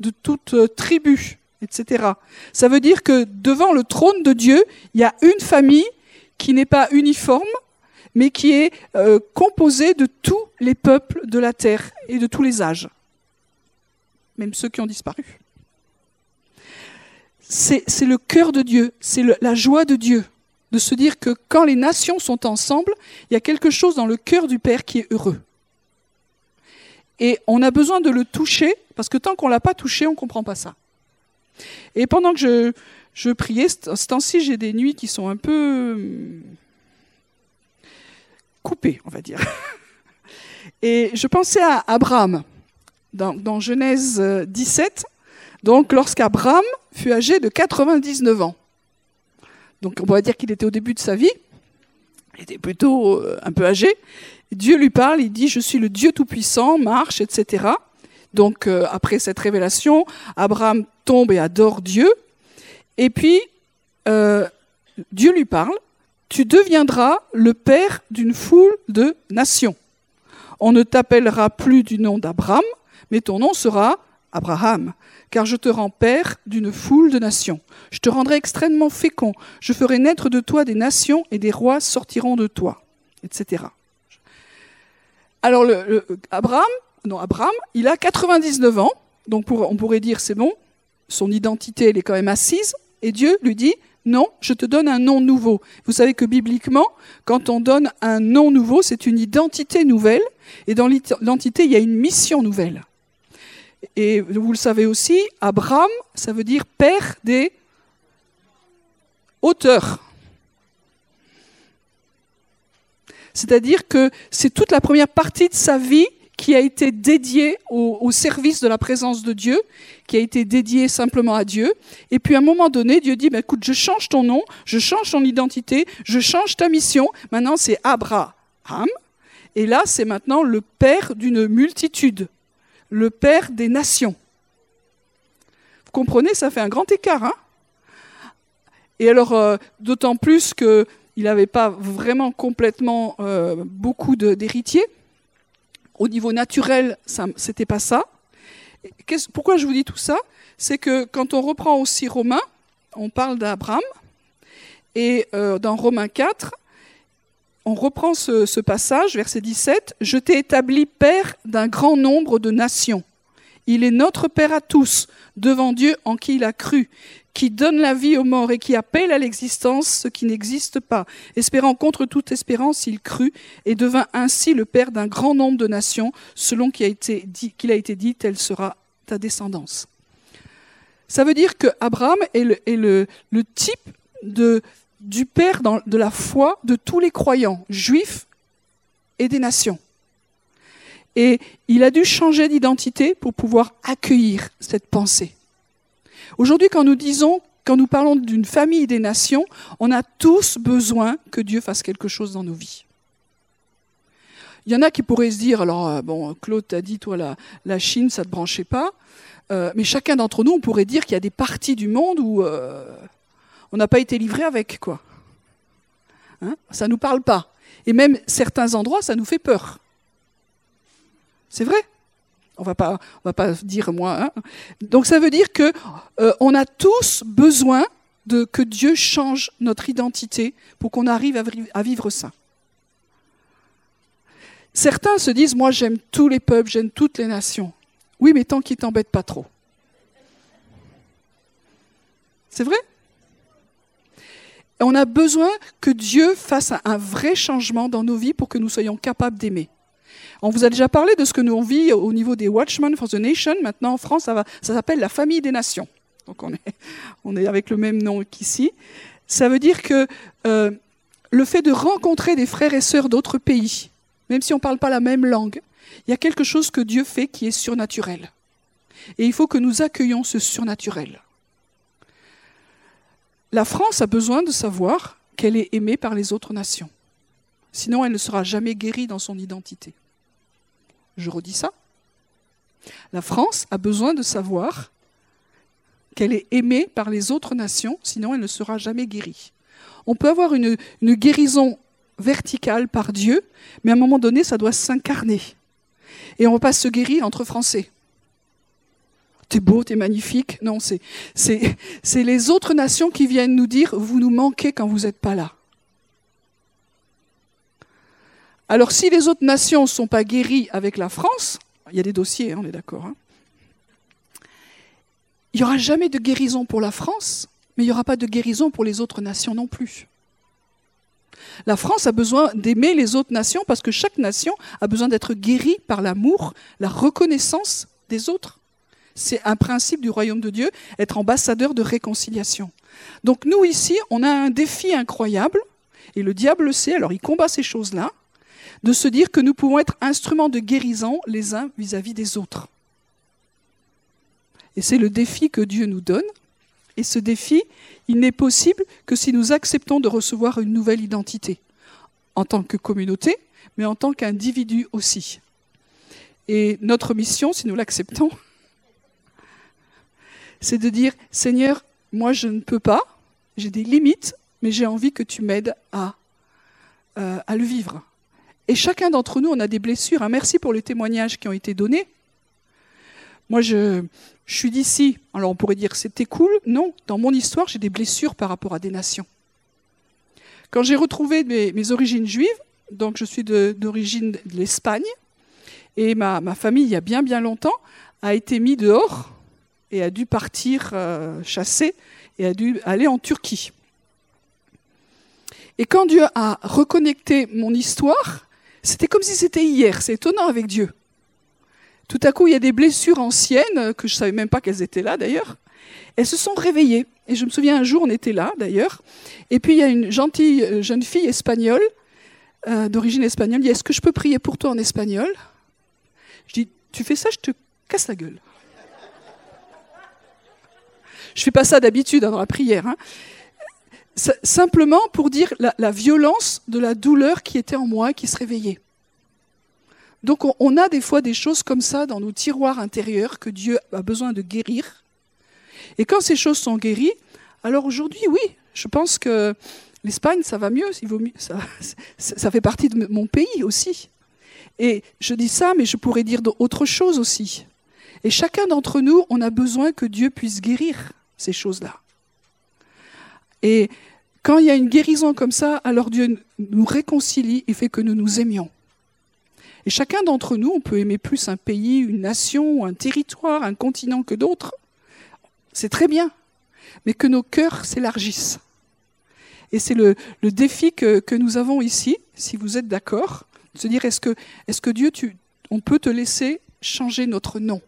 de toute euh, tribu, etc. Ça veut dire que devant le trône de Dieu, il y a une famille qui n'est pas uniforme, mais qui est euh, composée de tous les peuples de la terre et de tous les âges, même ceux qui ont disparu c'est le cœur de Dieu, c'est la joie de Dieu de se dire que quand les nations sont ensemble, il y a quelque chose dans le cœur du Père qui est heureux. Et on a besoin de le toucher, parce que tant qu'on ne l'a pas touché, on ne comprend pas ça. Et pendant que je, je priais, ce temps-ci, j'ai des nuits qui sont un peu hum, coupées, on va dire. [LAUGHS] Et je pensais à Abraham, dans, dans Genèse 17, donc lorsqu'Abraham fut âgé de 99 ans. Donc on pourrait dire qu'il était au début de sa vie, il était plutôt euh, un peu âgé. Dieu lui parle, il dit, je suis le Dieu Tout-Puissant, marche, etc. Donc euh, après cette révélation, Abraham tombe et adore Dieu. Et puis, euh, Dieu lui parle, tu deviendras le père d'une foule de nations. On ne t'appellera plus du nom d'Abraham, mais ton nom sera Abraham, car je te rends père d'une foule de nations. Je te rendrai extrêmement fécond. Je ferai naître de toi des nations et des rois sortiront de toi, etc. Alors, Abraham, non, Abraham, il a 99 ans, donc on pourrait dire c'est bon, son identité, elle est quand même assise, et Dieu lui dit non, je te donne un nom nouveau. Vous savez que bibliquement, quand on donne un nom nouveau, c'est une identité nouvelle, et dans l'identité, il y a une mission nouvelle. Et vous le savez aussi, Abraham, ça veut dire père des auteurs. C'est-à-dire que c'est toute la première partie de sa vie qui a été dédiée au, service de la présence de Dieu, qui a été dédiée simplement à Dieu. Et puis à un moment donné, Dieu dit, bah, écoute, je change ton nom, je change ton identité, je change ta mission. Maintenant, c'est Abraham. Et là, c'est maintenant le père d'une multitude le Père des nations. Vous comprenez, ça fait un grand écart. Hein? Et alors, euh, d'autant plus qu'il n'avait pas vraiment complètement euh, beaucoup d'héritiers. Au niveau naturel, ce n'était pas ça. Pourquoi je vous dis tout ça? C'est que quand on reprend aussi Romains, on parle d'Abraham, et euh, dans Romains 4, on reprend ce, passage, verset 17, Je t'ai établi père d'un grand nombre de nations. Il est notre Père à tous, devant Dieu en qui il a cru, qui donne la vie aux morts et qui appelle à l'existence ce qui n'existe pas. Espérant contre toute espérance, il crut et devint ainsi le Père d'un grand nombre de nations, selon qu'il a été dit, qu'il a été dit telle sera ta descendance. Ça veut dire que Abraham est le type du Père de la foi de tous les croyants, juifs et des nations. Et il a dû changer d'identité pour pouvoir accueillir cette pensée. Aujourd'hui, quand nous disons, quand nous parlons d'une famille des nations, on a tous besoin que Dieu fasse quelque chose dans nos vies. Il y en a qui pourraient se dire, alors, euh, bon, Claude t'a dit, toi, la, Chine, ça ne te branchait pas. Euh, mais chacun d'entre nous, on pourrait dire qu'il y a des parties du monde où euh, on n'a pas été livré avec, quoi. Hein? Ça ne nous parle pas. Et même certains endroits, ça nous fait peur. C'est vrai on va pas, va pas dire moi. Hein Donc ça veut dire que euh, on a tous besoin que Dieu change notre identité pour qu'on arrive à, à vivre ça. Certains se disent moi j'aime tous les peuples, j'aime toutes les nations. Oui, mais tant qu'ils t'embêtent pas trop. C'est vrai? On a besoin que Dieu fasse un vrai changement dans nos vies pour que nous soyons capables d'aimer. On vous a déjà parlé de ce que nous on vit au niveau des Watchmen for the Nation. Maintenant, en France, ça, s'appelle la famille des nations. Donc, [LAUGHS] on est, avec le même nom qu'ici. Ça veut dire que euh, le fait de rencontrer des frères et sœurs d'autres pays, même si on ne parle pas la même langue, il y a quelque chose que Dieu fait qui est surnaturel. Et il faut que nous accueillions ce surnaturel. La France a besoin de savoir qu'elle est aimée par les autres nations. Sinon, elle ne sera jamais guérie dans son identité. Je redis ça. La France a besoin de savoir qu'elle est aimée par les autres nations, sinon elle ne sera jamais guérie. On peut avoir une, guérison verticale par Dieu, mais à un moment donné, ça doit s'incarner. Et on ne va pas se guérir entre Français. T'es beau, t'es magnifique. Non, c'est, les autres nations qui viennent nous dire, vous nous manquez quand vous n'êtes pas là. Alors si les autres nations ne sont pas guéries avec la France, il y a des dossiers, hein, on est d'accord, hein, il n'y aura jamais de guérison pour la France, mais il n'y aura pas de guérison pour les autres nations non plus. La France a besoin d'aimer les autres nations parce que chaque nation a besoin d'être guérie par l'amour, la reconnaissance des autres. C'est un principe du royaume de Dieu, être ambassadeur de réconciliation. Donc nous ici, on a un défi incroyable, et le diable le sait, alors il combat ces choses-là, de se dire que nous pouvons être instruments de guérison les uns vis-à-vis des autres. Et c'est le défi que Dieu nous donne. Et ce défi, il n'est possible que si nous acceptons de recevoir une nouvelle identité, en tant que communauté, mais en tant qu'individu aussi. Et notre mission, si nous l'acceptons, c'est de dire, Seigneur, moi je ne peux pas, j'ai des limites, mais j'ai envie que tu m'aides à, euh, à le vivre. Et chacun d'entre nous, on a des blessures. Hein. Merci pour les témoignages qui ont été donnés. Moi, je, suis d'ici. Alors on pourrait dire c'était cool. Non, dans mon histoire, j'ai des blessures par rapport à des nations. Quand j'ai retrouvé mes, origines juives, donc je suis d'origine de, l'Espagne, et ma, famille, il y a bien bien longtemps, a été mise dehors et a dû partir euh, chasser et a dû aller en Turquie. Et quand Dieu a reconnecté mon histoire, c'était comme si c'était hier. C'est étonnant avec Dieu. Tout à coup, il y a des blessures anciennes, que je ne savais même pas qu'elles étaient là d'ailleurs. Elles se sont réveillées. Et je me souviens un jour, on était là d'ailleurs. Et puis il y a une gentille euh, jeune fille espagnole, euh, d'origine espagnole, dit Est-ce que je peux prier pour toi en espagnol? Je dis Tu fais ça, je te casse la gueule. Je fais pas ça d'habitude hein, dans la prière. Hein simplement pour dire la, violence de la douleur qui était en moi, qui se réveillait. Donc on, a des fois des choses comme ça dans nos tiroirs intérieurs que Dieu a besoin de guérir. Et quand ces choses sont guéries, alors aujourd'hui, oui, je pense que l'Espagne, ça va mieux, ça, [LAUGHS] ça fait partie de mon pays aussi. Et je dis ça, mais je pourrais dire autre chose aussi. Et chacun d'entre nous, on a besoin que Dieu puisse guérir ces choses-là. Et quand il y a une guérison comme ça, alors Dieu nous réconcilie et fait que nous nous aimions. Et chacun d'entre nous, on peut aimer plus un pays, une nation, un territoire, un continent que d'autres. C'est très bien. Mais que nos cœurs s'élargissent. Et c'est le, défi que, nous avons ici, si vous êtes d'accord, de se dire est-ce que, Dieu, on peut te laisser changer notre nom?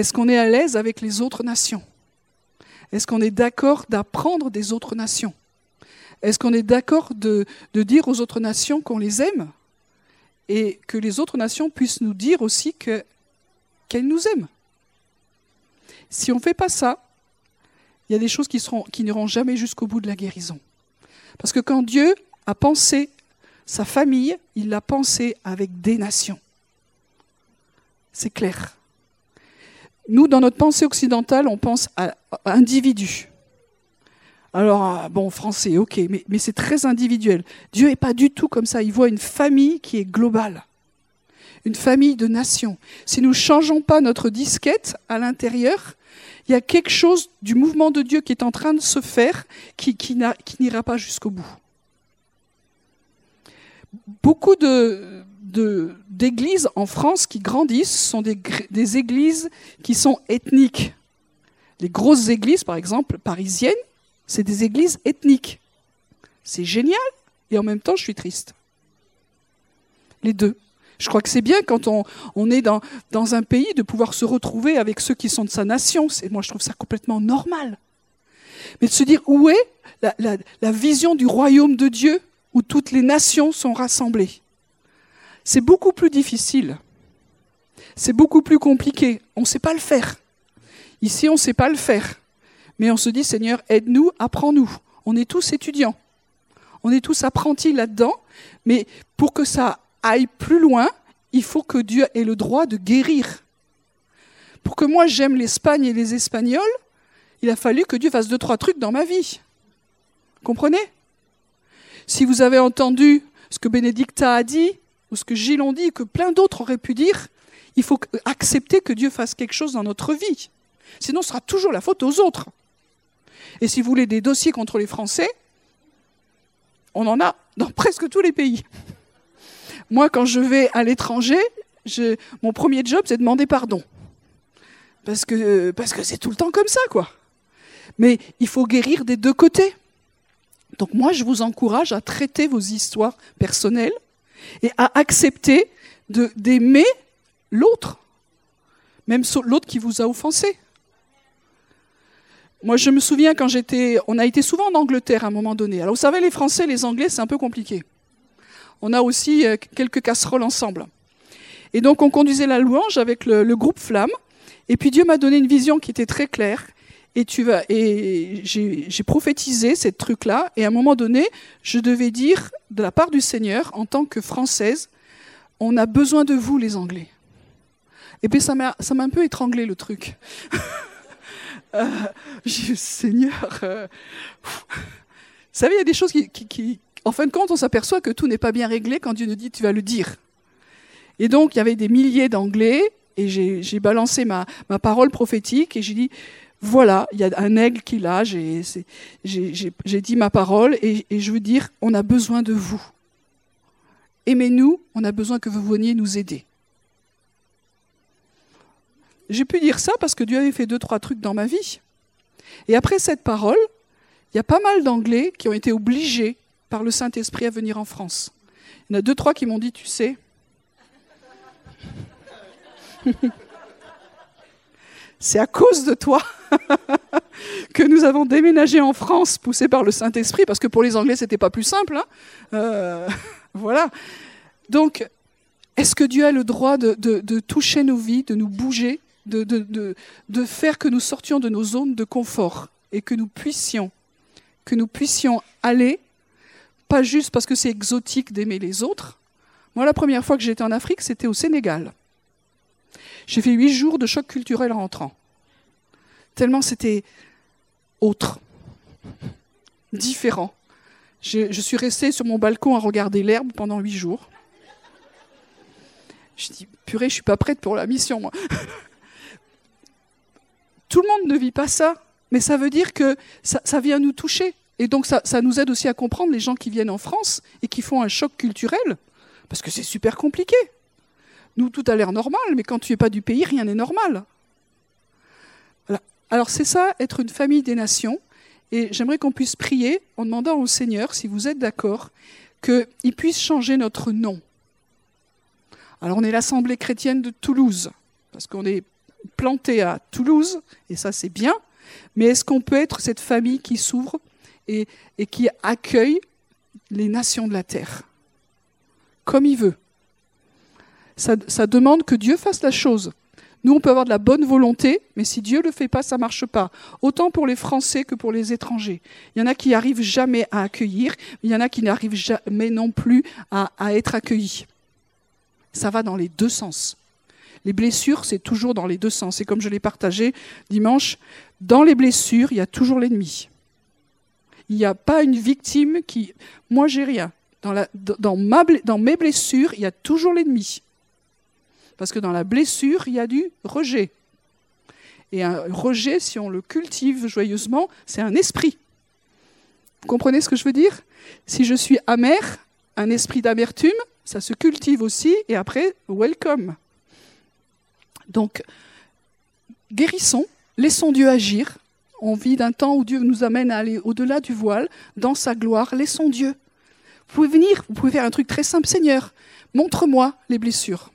Est-ce qu'on est à l'aise avec les autres nations? Est-ce qu'on est d'accord d'apprendre des autres nations? Est-ce qu'on est d'accord de, dire aux autres nations qu'on les aime et que les autres nations puissent nous dire aussi qu'elles nous aiment? Si on ne fait pas ça, il y a des choses qui, qui n'iront jamais jusqu'au bout de la guérison. Parce que quand Dieu a pensé sa famille, il l'a pensé avec des nations. C'est clair. Nous, dans notre pensée occidentale, on pense à, individu. Alors, ah, bon, français, ok, mais, mais c'est très individuel. Dieu n'est pas du tout comme ça. Il voit une famille qui est globale, une famille de nations. Si nous ne changeons pas notre disquette à l'intérieur, il y a quelque chose du mouvement de Dieu qui est en train de se faire qui, qui n'ira pas jusqu'au bout. Beaucoup de, d'églises en France qui grandissent sont des, églises qui sont ethniques. Les grosses églises, par exemple, parisiennes, c'est des églises ethniques. C'est génial et en même temps, je suis triste. Les deux. Je crois que c'est bien quand on, est dans, un pays de pouvoir se retrouver avec ceux qui sont de sa nation. Moi, je trouve ça complètement normal. mais de se dire où est la vision du royaume de Dieu où toutes les nations sont rassemblées? C'est beaucoup plus difficile. C'est beaucoup plus compliqué. On ne sait pas le faire. Ici, on ne sait pas le faire. Mais on se dit, Seigneur, aide-nous, apprends-nous. On est tous étudiants. On est tous apprentis là-dedans. Mais pour que ça aille plus loin, il faut que Dieu ait le droit de guérir. Pour que moi j'aime l'Espagne et les Espagnols, il a fallu que Dieu fasse deux, trois trucs dans ma vie. Comprenez? Si vous avez entendu ce que Bénédicta a dit, ou ce que Gilles ont dit, que plein d'autres auraient pu dire, il faut accepter que Dieu fasse quelque chose dans notre vie. Sinon, ce sera toujours la faute aux autres. Et si vous voulez des dossiers contre les Français, on en a dans presque tous les pays. Moi, quand je vais à l'étranger, mon premier job, c'est de demander pardon. Parce que parce que c'est tout le temps comme ça, quoi. Mais il faut guérir des deux côtés. Donc moi, je vous encourage à traiter vos histoires personnelles et à accepter d'aimer l'autre, même l'autre qui vous a offensé. Moi, je me souviens quand j'étais, on a été souvent en Angleterre à un moment donné. Alors, vous savez, les Français, les Anglais, c'est un peu compliqué. On a aussi euh, quelques casseroles ensemble. Et donc, on conduisait la louange avec le, le groupe Flamme. Et puis, Dieu m'a donné une vision qui était très claire. Et tu vas, et j'ai prophétisé cette truc-là. Et à un moment donné, je devais dire, de la part du Seigneur, en tant que Française, on a besoin de vous, les Anglais. Et puis, ça m'a un peu étranglé le truc. [LAUGHS] Euh, j'ai Seigneur, euh, vous savez, il y a des choses qui, qui- en fin de compte, on s'aperçoit que tout n'est pas bien réglé quand Dieu nous dit tu vas le dire. Et donc, il y avait des milliers d'Anglais, et j'ai balancé ma, ma parole prophétique, et j'ai dit, voilà, il y a un aigle qui l'a, j'ai dit ma parole, et, et je veux dire, on a besoin de vous. Aimez-nous, on a besoin que vous veniez nous aider. J'ai pu dire ça parce que Dieu avait fait deux, trois trucs dans ma vie. Et après cette parole, il y a pas mal d'Anglais qui ont été obligés par le Saint-Esprit à venir en France. Il y en a deux, trois qui m'ont dit, tu sais, [LAUGHS] c'est à cause de toi [LAUGHS] que nous avons déménagé en France, poussés par le Saint-Esprit, parce que pour les Anglais, c'était pas plus simple. hein. Euh, [LAUGHS] voilà. Donc, est-ce que Dieu a le droit de, toucher nos vies, de nous bouger, de, faire que nous sortions de nos zones de confort et que nous puissions aller, pas juste parce que c'est exotique d'aimer les autres. Moi, la première fois que j'étais en Afrique, c'était au Sénégal. J'ai fait huit jours de choc culturel en rentrant. Tellement c'était autre, différent. Je, suis restée sur mon balcon à regarder l'herbe pendant huit jours. Je dis, purée, je suis pas prête pour la mission, moi. [LAUGHS] Tout le monde ne vit pas ça, mais ça veut dire que ça, vient nous toucher. Et donc ça nous aide aussi à comprendre les gens qui viennent en France et qui font un choc culturel, parce que c'est super compliqué. Nous, tout a l'air normal, mais quand tu n'es pas du pays, rien n'est normal. Alors c'est ça, être une famille des nations. Et j'aimerais qu'on puisse prier en demandant au Seigneur, si vous êtes d'accord, qu'il puisse changer notre nom. Alors on est l'Assemblée chrétienne de Toulouse, parce qu'on est planté à Toulouse, et ça c'est bien, mais est-ce qu'on peut être cette famille qui s'ouvre et qui accueille les nations de la terre, comme il veut? Ça, demande que Dieu fasse la chose. Nous, on peut avoir de la bonne volonté, mais si Dieu ne le fait pas, ça ne marche pas. Autant pour les Français que pour les étrangers. Il y en a qui n'arrivent jamais à accueillir, il y en a qui n'arrivent jamais non plus à, être accueillis. Ça va dans les deux sens. Les blessures, c'est toujours dans les deux sens. Et comme je l'ai partagé dimanche, dans les blessures, il y a toujours l'ennemi. Il n'y a pas une victime qui... Moi, j'ai rien. Dans mes blessures, il y a toujours l'ennemi. Parce que dans la blessure, il y a du rejet. Et un rejet, si on le cultive joyeusement, c'est un esprit. Vous comprenez ce que je veux dire? Si je suis amer, un esprit d'amertume, ça se cultive aussi, et après, welcome. Donc, guérissons, laissons Dieu agir. On vit d'un temps où Dieu nous amène à aller au-delà du voile, dans sa gloire. Laissons Dieu. Vous pouvez venir, vous pouvez faire un truc très simple. Seigneur, montre-moi les blessures.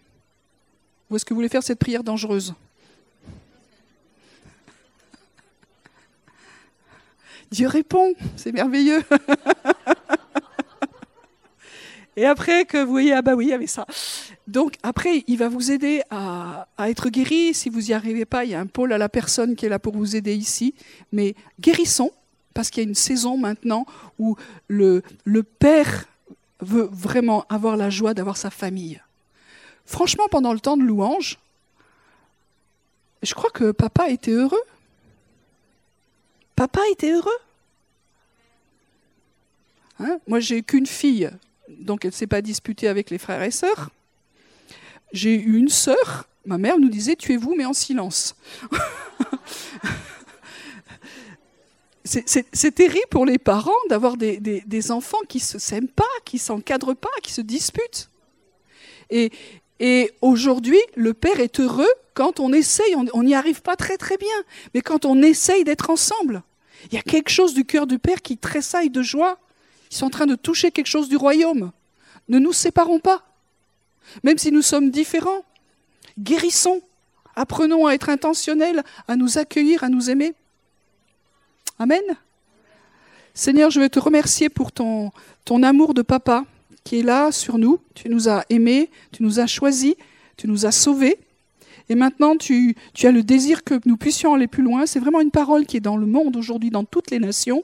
Ou est-ce que vous voulez faire cette prière dangereuse Dieu répond, c'est merveilleux. [LAUGHS] Et après que vous voyez, ah bah oui, il y avait ça. Donc après, il va vous aider à, être guéri. Si vous n'y arrivez pas, il y a un pôle à la personne qui est là pour vous aider ici. Mais guérissons, parce qu'il y a une saison maintenant où le père veut vraiment avoir la joie d'avoir sa famille. Franchement, pendant le temps de louange, je crois que papa était heureux. Papa était heureux. Hein? Moi, j'ai qu'une fille, donc elle ne s'est pas disputée avec les frères et sœurs. J'ai eu une sœur, ma mère nous disait tuez-vous, mais en silence. [LAUGHS] c'est terrible pour les parents d'avoir des, enfants qui ne se s'aiment pas, qui ne s'encadrent pas, qui se disputent. Et, et aujourd'hui, le père est heureux quand on essaye, on n'y arrive pas très très bien, mais quand on essaye d'être ensemble. Il y a quelque chose du cœur du père qui tressaille de joie. Ils sont en train de toucher quelque chose du royaume. Ne nous séparons pas, même si nous sommes différents. Guérissons, apprenons à être intentionnels, à nous accueillir, à nous aimer. Amen. Seigneur, je veux te remercier pour ton, ton amour de papa qui est là sur nous. Tu nous as aimés, tu nous as choisis, tu nous as sauvés. Et maintenant, tu, tu as le désir que nous puissions aller plus loin. C'est vraiment une parole qui est dans le monde aujourd'hui, dans toutes les nations.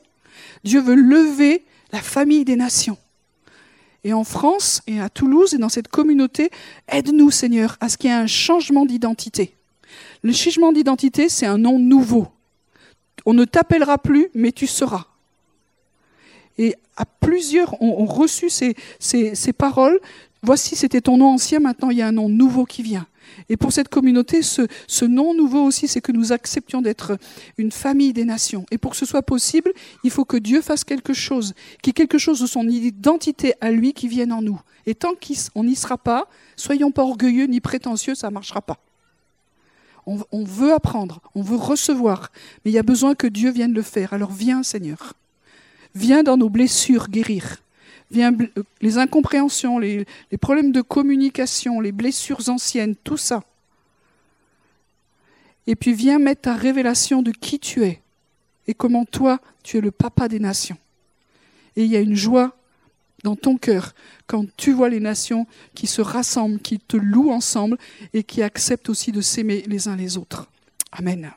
Dieu veut lever la famille des nations. Et en France et à Toulouse et dans cette communauté, aide-nous, Seigneur, à ce qu'il y ait un changement d'identité. Le changement d'identité, c'est un nom nouveau. On ne t'appellera plus, mais tu seras. Et à plusieurs ont, reçu ces, paroles. Voici, c'était ton nom ancien, maintenant il y a un nom nouveau qui vient. Et pour cette communauté, ce, nom nouveau aussi, c'est que nous acceptions d'être une famille des nations. Et pour que ce soit possible, il faut que Dieu fasse quelque chose, qu'il y ait quelque chose de son identité à lui qui vienne en nous. Et tant qu'on n'y sera pas, soyons pas orgueilleux ni prétentieux, ça ne marchera pas. On veut apprendre, on veut recevoir, mais il y a besoin que Dieu vienne le faire. Alors viens, Seigneur. Viens dans nos blessures guérir. Viens euh, les incompréhensions, les, les problèmes de communication, les blessures anciennes, tout ça. Et puis viens mettre ta révélation de qui tu es et comment toi, tu es le papa des nations. Et il y a une joie dans ton cœur quand tu vois les nations qui se rassemblent, qui te louent ensemble et qui acceptent aussi de s'aimer les uns les autres. Amen.